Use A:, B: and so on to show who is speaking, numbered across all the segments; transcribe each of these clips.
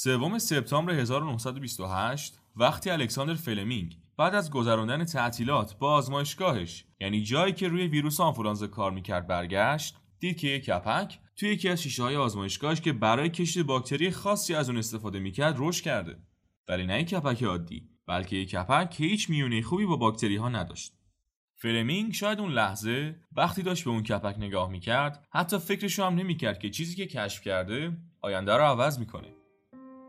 A: سوم سپتامبر 1928 وقتی الکساندر فلمینگ بعد از گذراندن تعطیلات به آزمایشگاهش یعنی جایی که روی ویروس آنفولانزا کار می‌کرد برگشت دید که یک کپک توی یکی از شیشه های آزمایشگاهش که برای کشت باکتری خاصی از اون استفاده می‌کرد رشد کرده. ولی نه یک کپک عادی بلکه یک کپک که هیچ میونه خوبی با باکتری ها نداشت. فلمینگ شاید اون لحظه وقتی داشت به اون کپک نگاه می‌کرد حتی فکرشو هم نمی‌کرد که چیزی که کشف کرده آینده رو عوض می‌کنه.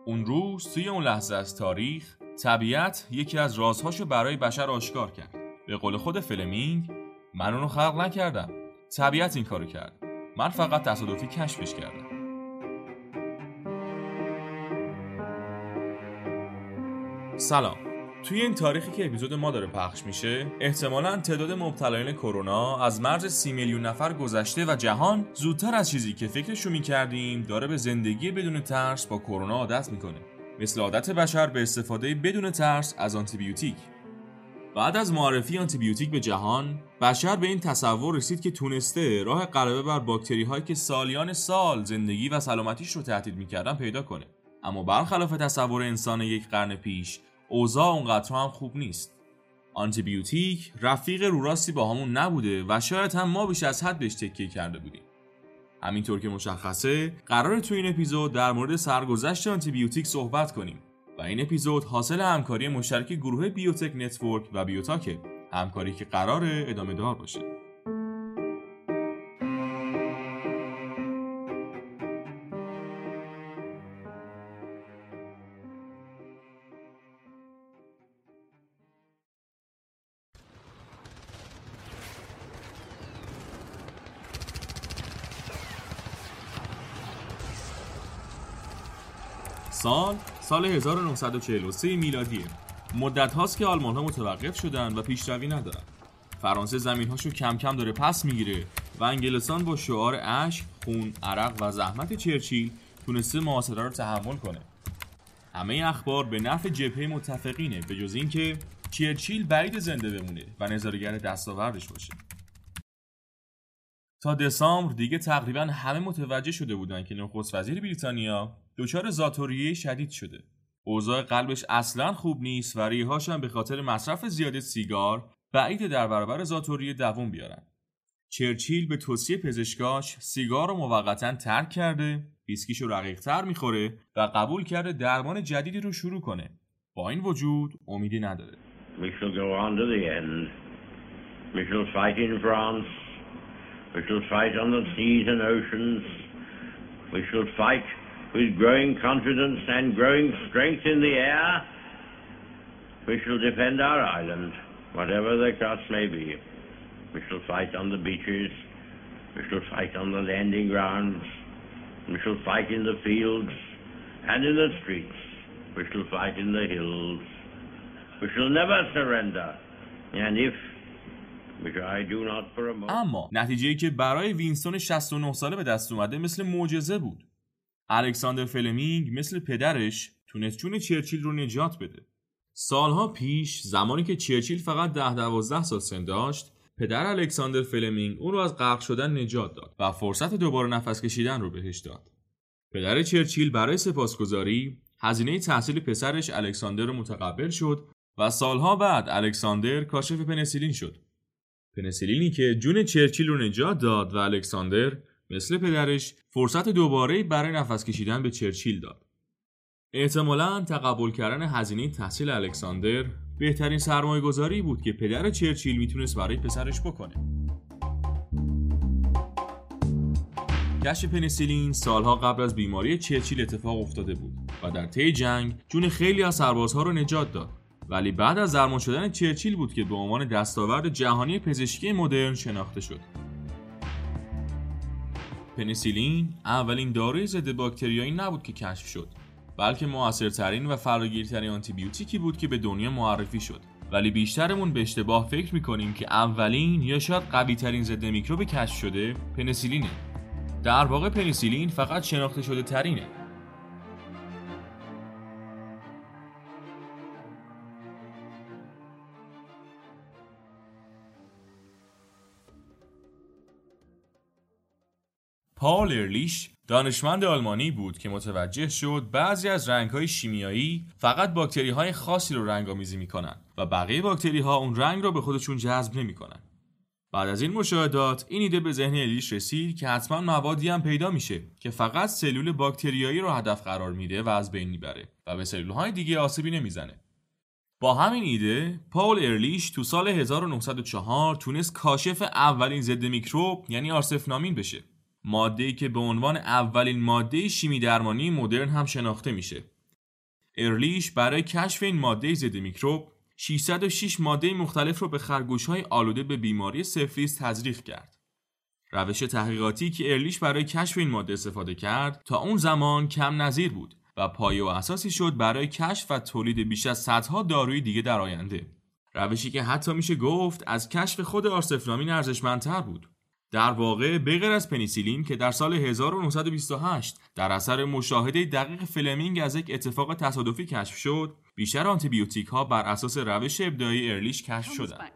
A: اون روز توی اون لحظه از تاریخ طبیعت یکی از رازهاشو برای بشر آشکار کرد. به قول خود فلمینگ من اونو خلق نکردم. طبیعت این کارو کرد. من فقط تصادفی کشفش کردم. سلام. توی این تاریخی که اپیزود ما داره پخش میشه احتمالا تعداد مبتلایان کرونا از مرز سی میلیون نفر گذشته و جهان زودتر از چیزی که فکرشو می‌کردیم داره به زندگی بدون ترس با کرونا عادت می‌کنه. مثل عادت بشر به استفاده بدون ترس از آنتیبیوتیک. بعد از معرفی آنتیبیوتیک به جهان بشر به این تصور رسید که تونسته راه غلبه بر باکتری هایی که سالیان سال زندگی و سلامتیش رو تهدید می‌کردن پیدا کنه. اما برخلاف تصور انسان یک قرن پیش اوضاع اونقدر هم خوب نیست. آنتیبیوتیک رفیق رو راستی با همون نبوده و شاید هم ما بیش از حد بهش تکیه کرده بودیم. همینطور که مشخصه قراره تو این اپیزود در مورد سرگذشت آنتیبیوتیک صحبت کنیم و این اپیزود حاصل همکاری مشترک گروه Biotech Network و BioTalk ه همکاری که قراره ادامه دار باشه. سال سال 1943 میلادیه. مدت هاست که آلمان ها متوقف شدن و پیشروی ندارن. فرانسه زمین هاشو کم کم داره پس می‌گیره و انگلستان با شعار اشک، خون، عرق و زحمت چرچیل تونسته محاصره رو تحمل کنه. همه اخبار به نفع جبهه متفقینه به جز اینکه چرچیل بعید زنده بمونه و نظارگر دستاوردش باشه. تا دسامبر دیگه تقریبا همه متوجه شده بودن که نخست وزیر بریتانیا دچار زاتوریه شدید شده. اوضاع قلبش اصلا خوب نیست و ریهاش هم به خاطر مصرف زیاد سیگار بعید در برابر زاتوریه دووم بیارن. چرچیل به توصیه پزشکاش سیگار رو موقتا ترک کرده ویسکیشو رقیقتر می‌خوره و قبول کرده درمان جدیدی رو شروع کنه. با این وجود امیدی نداره.
B: We shall fight with growing confidence and growing strength in the air. We shall defend our island, whatever the cost may be. We shall fight on the beaches. We shall fight on the landing grounds. We shall fight in the fields and in the streets. We shall fight in the hills. We shall never surrender. And if, which I do not for a moment.
A: اما نتیجه که برای وینستون 69 ساله به دست اومده مثل معجزه بود الکساندر فلمینگ مثل پدرش تونست جون چرچیل رو نجات بده. سالها پیش زمانی که چرچیل فقط ده دوازده سال سن داشت پدر الکساندر فلمینگ اون رو از غرق شدن نجات داد و فرصت دوباره نفس کشیدن رو بهش داد. پدر چرچیل برای سپاسگزاری هزینه تحصیل پسرش الکساندر رو متقبل شد و سالها بعد الکساندر کاشف پنسیلین شد. پنسیلینی که جون چرچیل رو نجات داد و الکساندر مثل پدرش فرصت دوباره برای نفس کشیدن به چرچیل داد. احتمالا تقبل کردن هزینه تحصیل الکساندر بهترین سرمایه گذاری بود که پدر چرچیل می‌تونست برای پسرش بکنه. کشف پنیسیلین سالها قبل از بیماری چرچیل اتفاق افتاده بود و در طی جنگ جون خیلی از سربازها رو نجات داد ولی بعد از درمان شدن چرچیل بود که به عنوان دستاورد جهانی پزشکی مدرن شناخته شد پنیسیلین اولین داروی ضد باکتریایی نبود که کشف شد بلکه موثرترین و فراگیرترین آنتیبیوتیکی بود که به دنیا معرفی شد. ولی بیشترمون به اشتباه فکر می‌کنیم که اولین یا شاید قوی ترین ضد میکروب کشف شده پنیسیلینه. در واقع پنیسیلین فقط شناخته شده ترینه. پال ارلیش دانشمند آلمانی بود که متوجه شد بعضی از رنگهای شیمیایی فقط باکتری های خاصی رو رنگ آمیزی و بقیه باکتری ها اون رنگ رو به خودشون جذب نمی‌کنن. بعد از این مشاهدات این ایده به ذهن الیش رسید که حتما موادی هم پیدا میشه که فقط سلول باکتریایی رو هدف قرار میده و از بین می‌بره و به سلول های دیگه آسیبی نمی‌زنه. با همین ایده پاول ارلیش تو سال 1904 تونست کاشف اولین ضد میکروب یعنی آرسفنامین بشه ماده که به عنوان اولین ماده شیمی درمانی مدرن هم شناخته میشه. ارلیش برای کشف این ماده ضد میکروب 606 ماده مختلف رو به خرگوش های آلوده به بیماری سفلیس تزریق کرد. روش تحقیقاتی که ارلیش برای کشف این ماده استفاده کرد تا اون زمان کم نظیر بود و پایه و اساسی شد برای کشف و تولید بیش از صدها داروی دیگه در آینده. روشی که حتی میشه گفت از کشف خود آرسفنامین ارزشمندتر بود. در واقع بغیر از پنیسیلین که در سال 1928 در اثر مشاهده دقیق فلمینگ از یک اتفاق تصادفی کشف شد بیشتر آنتیبیوتیک ها بر اساس روش ابداعی ارلیش کشف شدند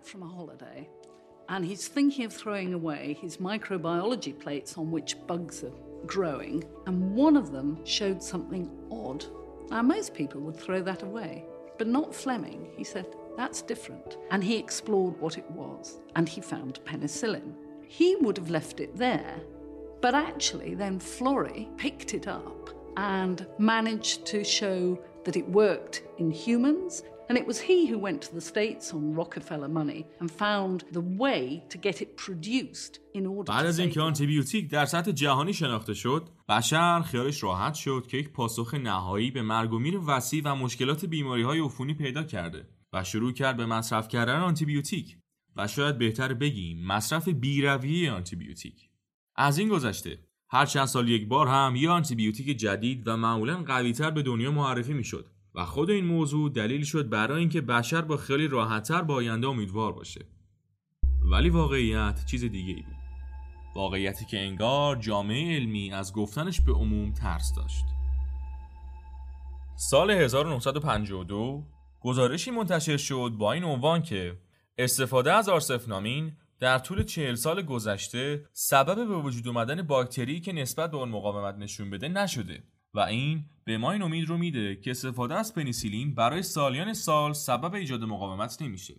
C: and he's thinking of throwing away his microbiology plates on which bugs are growing, and one of them showed something odd. Now, most people would throw that away, but not Fleming. He said, That's different. And he explored what it was, and he found penicillin. He would have left it there, but actually, then Florey picked it up and managed to show that it worked in humans. And it was he who went to the States on Rockefeller money and found the way to get it produced in order
A: بعد از
C: to
A: اینکه
C: save
A: آنتیبیوتیک در سطح جهانی شناخته شد بشر خیالش راحت شد که یک پاسخ نهایی به مرگ و میر وسیع و مشکلات بیماری های عفونی پیدا کرده و شروع کرد به مصرف کردن آنتیبیوتیک و شاید بهتر بگیم مصرف بیرویه آنتیبیوتیک. از این گذشته هر چند سال یک بار هم یه آنتیبیوتیک جدید و معمولا قویتر به دنیا معرفی می‌شد و خود این موضوع دلیل شد برای اینکه بشر با خیلی راحتتر با آینده امیدوار باشه. ولی واقعیت چیز دیگه ای بود. واقعیتی که انگار جامعه علمی از گفتنش به عموم ترس داشت. سال 1952 گزارشی منتشر شد با این عنوان که استفاده از آرسفنامین در طول چهل سال گذشته سبب به وجود اومدن باکتری که نسبت به آن مقاومت نشون بده نشده و این به ما این امید رو میده که استفاده از پنیسیلین برای سالیان سال سبب ایجاد مقاومت نمیشه.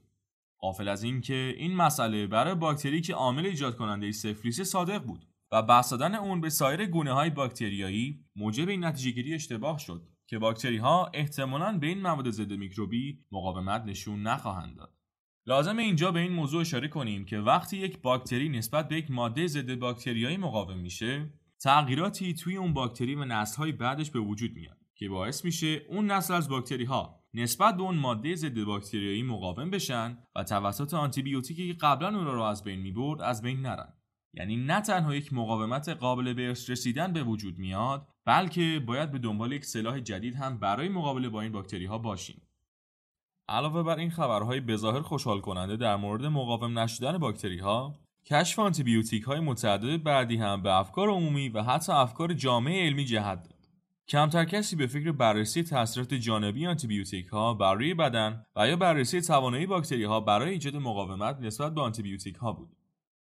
A: غافل از این که این مسئله برای باکتری که عامل ایجاد کننده سفلیس صادق بود و بحث دادن اون به سایر گونه های باکتریایی موجب این نتیجه گیری اشتباه شد که باکتری ها احتمالاً به این مواد ضد میکروبی مقاومت نشون نخواهند داد. لازم اینجا به این موضوع اشاره کنیم که وقتی یک باکتری نسبت به یک ماده ضد باکتریایی مقاوم میشه تغییراتی توی اون باکتری و نسل‌های بعدش به وجود میاد که باعث میشه اون نسل از باکتری ها نسبت به اون ماده ضد باکتریایی مقاوم بشن و توسط آنتیبیوتیکی که قبلا اون رو از بین می‌برد از بین نرن. یعنی نه تنها یک مقاومت قابل به رسیدن به وجود میاد بلکه باید به دنبال یک سلاح جدید هم برای مقابله با این باکتری ها باشیم. علاوه بر این خبرهای بظاهر خوشحال کننده در مورد مقاوم نشدن باکتری ها کشف آنتیبیوتیک های متعدد بعدی هم به افکار عمومی و حتی افکار جامعه علمی جهت داد. کمتر کسی به فکر بررسی تاثیرات جانبی آنتیبیوتیک ها بر روی بدن و یا بررسی توانایی باکتری ها برای ایجاد مقاومت نسبت به آنتیبیوتیک ها بود.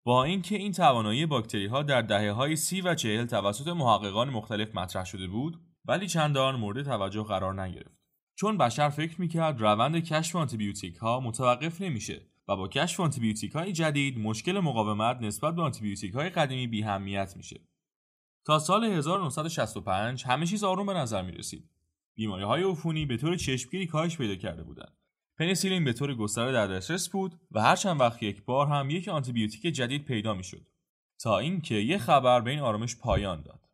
A: با اینکه این توانایی باکتری ها در دهه های سی و چهل توسط محققان مختلف مطرح شده بود ولی چندان مورد توجه قرار نگرفت. چون بشر فکر می‌کرد روند کشف آنتیبیوتیک ها متوقف نمیشه و با کشف آنتیبیوتیک های جدید مشکل مقاومت نسبت به آنتیبیوتیک های قدیمی بی‌اهمیت میشه تا سال 1965 همه چیز آروم به نظر می رسید. بیماری های عفونی به طور چشمگیری کاهش پیدا کرده بودند. پنیسیلین به طور گسترده در دسترس بود و هر چند وقت یک بار هم یک آنتیبیوتیک جدید پیدا می شد. تا اینکه یک خبر به این آرامش پایان داد.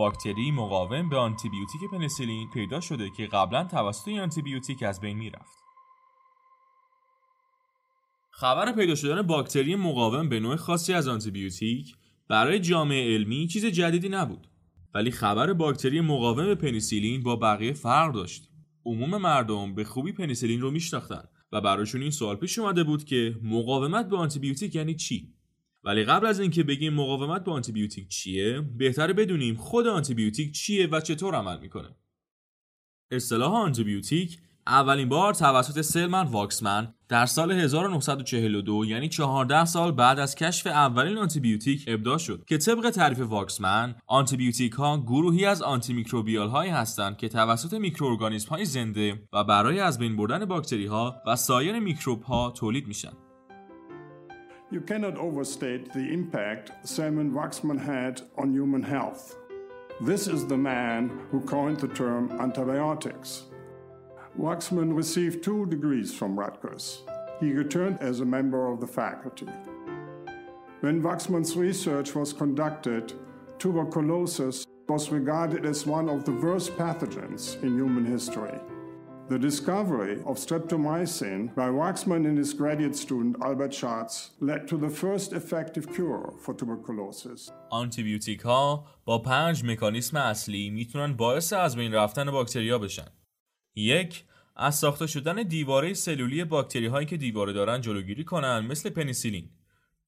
A: باکتری مقاوم به آنتیبیوتیک پنیسیلین پیدا شده که قبلا توسط این آنتیبیوتیک از بین می‌رفت. خبر پیدا شدن باکتری مقاوم به نوع خاصی از آنتیبیوتیک برای جامعه علمی چیز جدیدی نبود ولی خبر باکتری مقاوم به پنیسیلین با بقیه فرق داشت عموم مردم به خوبی پنیسیلین رو میشناختن و براشون این سوال پیش اومده بود که مقاومت به آنتیبیوتیک یعنی چی ولی قبل از اینکه بگیم مقاومت به آنتیبیوتیک چیه بهتره بدونیم خود آنتیبیوتیک چیه و چطور عمل می‌کنه اصطلاح آنتیبیوتیک اولین بار توسط سلمن واکسمن در سال 1942 یعنی 14 سال بعد از کشف اولین آنتیبیوتیک ابدا شد که طبق تعریف واکسمن آنتیبیوتیک ها گروهی از آنتی میکروبیال هایی هستند که توسط میکروارگانیسم های زنده و برای از بین بردن باکتری ها و سایر میکروب ها تولید میشن.
D: You cannot overstate the impact Salman Waxman had on human health. This is the man who coined the term antibiotics. Waxman received two degrees from Rutgers. He returned as a member of the faculty. When Waxman's research was conducted, tuberculosis was regarded as one of the worst pathogens in human history. The discovery of streptomycin by Waxman and his graduate student Albert Schatz led to the first effective cure for tuberculosis.
A: آنتیبیوتیک ها با پنج مکانیسم اصلی می‌تونن باعث از بین رفتن باکتریا بشن. یک از ساخته شدن دیواره سلولی باکتری هایی که دیواره دارن جلوگیری کنن مثل پنیسیلین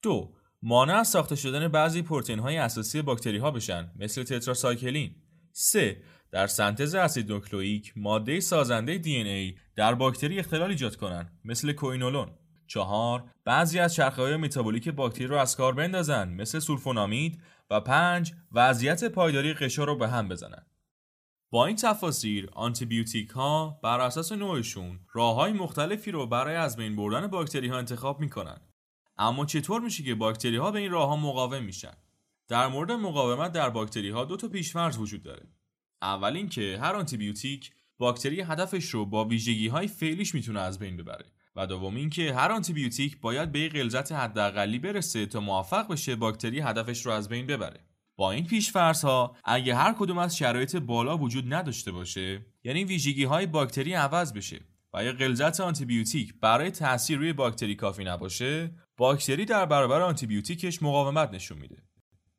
A: دو مانع از ساخته شدن بعضی پروتئین های اساسی باکتری ها بشن مثل تتراسایکلین سه در سنتز اسید نوکلئیک ماده سازنده DNA در باکتری اختلال ایجاد کنن مثل کوینولون. چهار بعضی از چرخه های متابولیک باکتری رو از کار بندازن مثل سولفونامید. و پنج وضعیت پایداری غشا رو به هم بزنن. با این تفاسیر آنتیبیوتیک ها بر اساس نوعشون راه های مختلفی رو برای از بین بردن باکتری ها انتخاب می‌کنن. اما چطور میشه که باکتری ها به این راه ها مقاوم میشن؟ در مورد مقاومت در باکتری ها دو تا پیشفرض وجود داره. اول اینکه هر آنتیبیوتیک باکتری هدفش رو با ویژگی های فعلیش می‌تونه از بین ببره. و دوم اینکه هر آنتیبیوتیک باید به غلظت حداقلی برسه تا موفق بشه باکتری هدفش رو از بین ببره. با این پیشفرض ها اگه هر کدوم از شرایط بالا وجود نداشته باشه یعنی ویژگی های باکتری عوض بشه و یا غلظت آنتیبیوتیک برای تاثیر روی باکتری کافی نباشه باکتری در برابر آنتیبیوتیکش مقاومت نشون میده.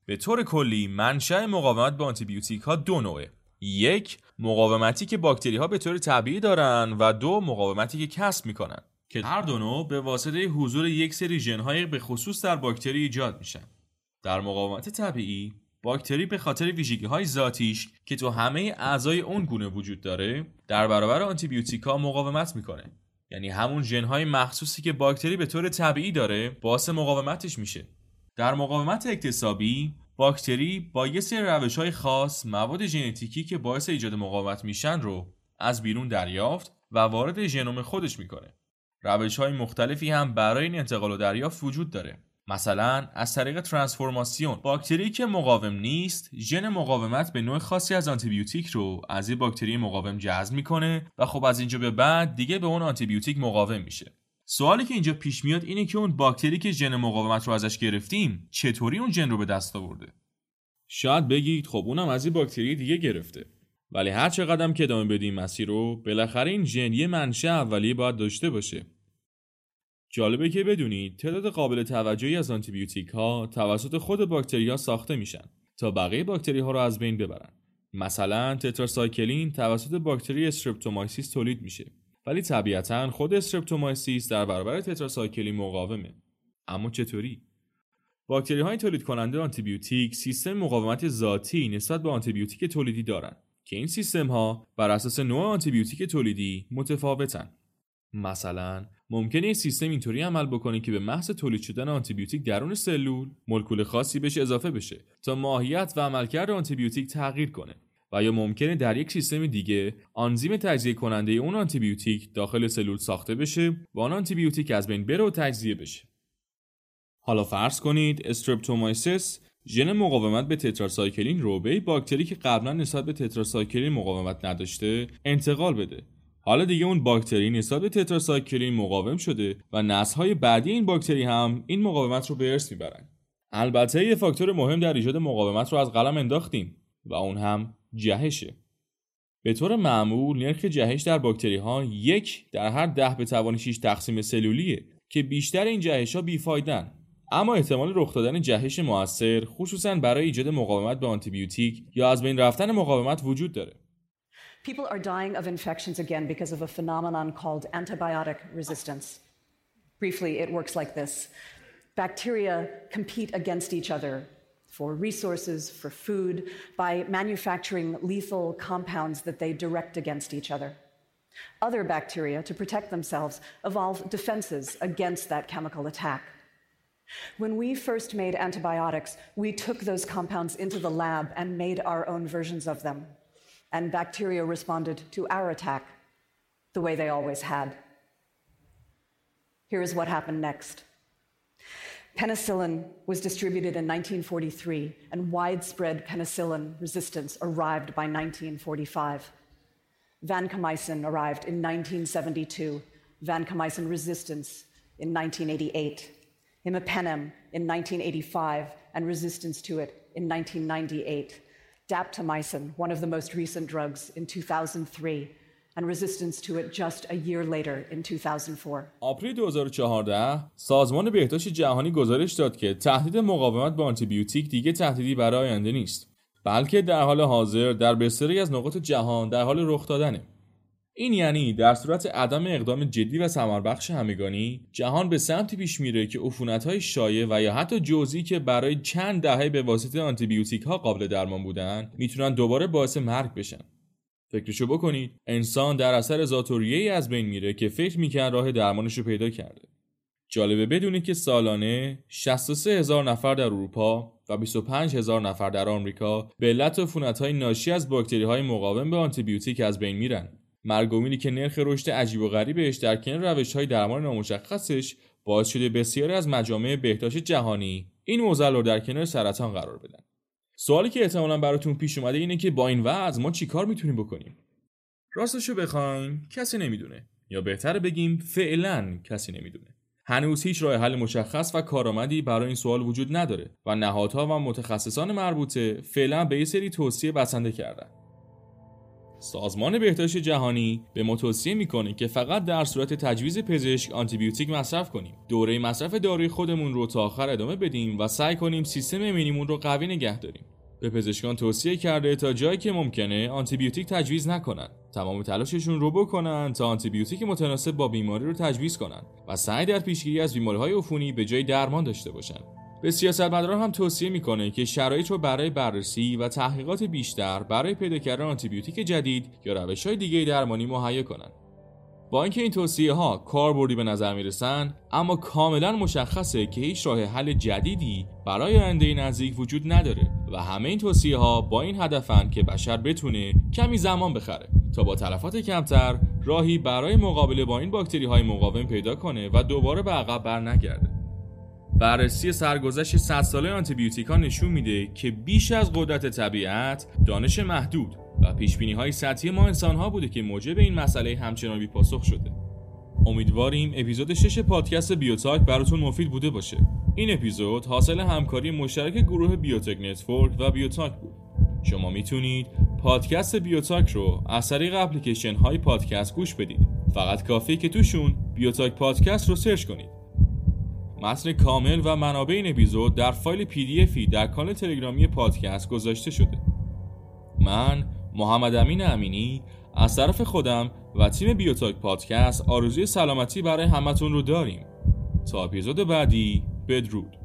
A: به طور کلی منشأ مقاومت به آنتیبیوتیک ها دو نوعه. یک مقاومتی که باکتری ها به طور طبیعی دارن و دو مقاومتی که کسب می‌کنن. که هر دو نوع به واسطه حضور یک سری ژنهای به خصوص در باکتری ایجاد میشن. در مقاومت طبیعی باکتری به خاطر ویژگی های ذاتیش که تو همه اعضای اون گونه وجود داره در برابر آنتیبیوتیکا مقاومت می‌کنه. یعنی همون ژن های مخصوصی که باکتری به طور طبیعی داره باعث مقاومتش میشه. در مقاومت اکتسابی باکتری با یه سری روش های خاص مواد ژنتیکی که باعث ایجاد مقاومت میشن رو از بیرون دریافت و وارد ژنوم خودش می‌کنه. روش های مختلفی هم برای این انتقال و دریافت وجود داره. مثلا از طریق ترانسفورماسیون. باکتری که مقاوم نیست ژن مقاومت به نوع خاصی از آنتیبیوتیک رو از این باکتری مقاوم جذب می‌کنه و خب از اینجا به بعد دیگه به اون آنتیبیوتیک مقاوم میشه. سوالی که اینجا پیش میاد اینه که اون باکتری که ژن مقاومت رو ازش گرفتیم چطوری اون ژن رو به دست آورده؟ شاید بگید خب اونم از این باکتری دیگه گرفته. ولی هر چه قدم که ادامه بدیم مسیر رو بالاخره این ژن یه منشأ اولیه باید داشته باشه. جالبه که بدونید تعداد قابل توجهی از آنتیبیوتیک ها توسط خود باکتری ها ساخته میشن تا بقیه باکتری ها رو از بین ببرن. مثلا تتراسایکلین توسط باکتری استرپتومایسیس تولید میشه. ولی طبیعتا خود استرپتومایسیس در برابر تتراسایکلین مقاومه. اما چطوری؟ باکتری های تولید کننده آنتیبیوتیک سیستم مقاومت ذاتی نسبت به آنتیبیوتیک تولیدی دارند که این سیستم ها بر اساس نوع آنتیبیوتیک تولیدی متفاوتن. مثلا ممکنه این سیستم اینطوری عمل بکنه که به محض تولید شدن آنتیبیوتیک درون سلول مولکول خاصی بهش اضافه بشه تا ماهیت و عملکرد آنتیبیوتیک تغییر کنه. و یا ممکنه در یک سیستم دیگه آنزیم تجزیه کننده اون آنتیبیوتیک داخل سلول ساخته بشه و آن آنتیبیوتیک از بین بره و تجزیه بشه. حالا فرض کنید استرپتومایسیس ژن مقاومت به تتراسایکلین رو به باکتری که قبلا نسبت به تتراسایکلین مقاومت نداشته انتقال بده. حالا دیگه اون باکتری نسبت به تتراسایکلین مقاوم شده و نسل‌های بعدی این باکتری هم این مقاومت رو به ارث می‌برن. البته یه فاکتور مهم در ایجاد مقاومت رو از قلم انداختیم. و اون هم جهشه. به طور معمول نرخ جهش در باکتری ها یک در هر ده به توان 6 تقسیم سلولیه که بیشتر این جهش ها بیفایدن. اما احتمال رخ دادن جهش موثر خصوصا برای ایجاد مقاومت به آنتیبیوتیک یا از بین رفتن مقاومت وجود داره.
E: People are dying of infections again because of a phenomenon called antibiotic resistance. Briefly, it works like this. Bacteria compete against each other for resources, for food, by manufacturing lethal compounds that they direct against each other. Other bacteria, to protect themselves, evolve defenses against that chemical attack. When we first made antibiotics, we took those compounds into the lab and made our own versions of them. And bacteria responded to our attack the way they always had. Here is what happened next. Penicillin was distributed in 1943, and widespread penicillin resistance arrived by 1945. Vancomycin arrived in 1972, vancomycin resistance in 1988, imipenem in 1985, and resistance to it in 1998, daptomycin, one of the most recent drugs, in 2003, and resistance to it just a year later in 2004.
A: آپریل 2014 سازمان بهداشت جهانی گزارش داد که تهدید مقاومت با آنتیبیوتیک دیگه تهدیدی برای آینده نیست بلکه در حال حاضر در بسیاری از نقاط جهان در حال رخ دادنه این یعنی در صورت عدم اقدام جدی و ثمربخش همگانی جهان به سمتی پیش میره که عفونت‌های شایع و یا حتی جزئی که برای چند دهه به واسطه آنتیبیوتیک ها قابل درمان بودن می‌تونن دوباره باعث مرگ بشن فکرشو بکنید انسان در اثر ذاتوریه ای از بین میره که فکر می‌کرد راه درمانش رو پیدا کرده. جالبه بدونید که سالانه 63 هزار نفر در اروپا و 25 هزار نفر در آمریکا به علت های ناشی از باکتری های مقاوم به آنتیبیوتیک از بین میرن. مرگومینی که نرخ رشد عجیب و غریبش در کنار روش های درمان نامشخصش باعث شده بسیاری از مجامع بهداشت جهانی این موزل رو در کنار سرطان قرار بدن. سوالی که احتمالا براتون پیش اومده اینه که با این وضع ما چیکار می‌تونیم بکنیم؟ راستشو بخوایم کسی نمی‌دونه. یا بهتر بگیم فعلا کسی نمی‌دونه. هنوز هیچ راه حل مشخص و کارآمدی برای این سوال وجود نداره و نهادها و متخصصان مربوطه فعلا به یه سری توصیه بسنده کردن. سازمان بهداشت جهانی به ما توصیه می‌کنه که فقط در صورت تجویز پزشک آنتیبیوتیک مصرف کنیم. دوره مصرف داروی خودمون رو تا آخر ادامه بدیم و سعی کنیم سیستم ایمنیمون رو قوی نگه داریم. به پزشکان توصیه کرده تا جایی که ممکنه آنتیبیوتیک تجویز نکنن. تمام تلاششون رو بکنن تا آنتیبیوتیک متناسب با بیماری رو تجویز کنن و سعی در پیشگیری از بیماریهای عفونی به جای درمان داشته باشن. به سیاستمداران هم توصیه می‌کنه که شرایط رو برای بررسی و تحقیقات بیشتر برای پیدا کردن آنتیبیوتیک جدید یا روش های دیگه درمانی مهیا کنند. با اینکه این توصیه ها کاربردی به نظر می‌رسن اما کاملا مشخصه که هیچ راه حل جدیدی برای آینده نزدیک وجود نداره و همه این توصیه ها با این هدفن که بشر بتونه کمی زمان بخره تا با تلفات کمتر راهی برای مقابله با این باکتری های مقاوم پیدا کنه و دوباره به عقب برنگرده بررسی سرگذشت 100 ساله آنتیبیوتیکا نشون میده که بیش از قدرت طبیعت دانش محدود و پیش بینی های سطحی ما انسان ها بوده که موجب این مسئله همچنان بی پاسخ شده. امیدواریم اپیزود 6 پادکست بیوتاک براتون مفید بوده باشه. این اپیزود حاصل همکاری مشترک گروه Biotech Network و بیوتاک بود. شما می‌تونید پادکست بیوتاک رو از طریق اپلیکیشن های پادکست گوش بدید. فقط کافیه که توشون بیوتاک پادکست رو search کنید. متن کامل و منابع این اپیزود در فایل پی در کانال تلگرامی پادکست گذاشته شده. من محمد امین امینی از طرف خودم و تیم بیوتاک پادکست آرزوی سلامتی برای همتون رو داریم. تا اپیزود بعدی بدرود.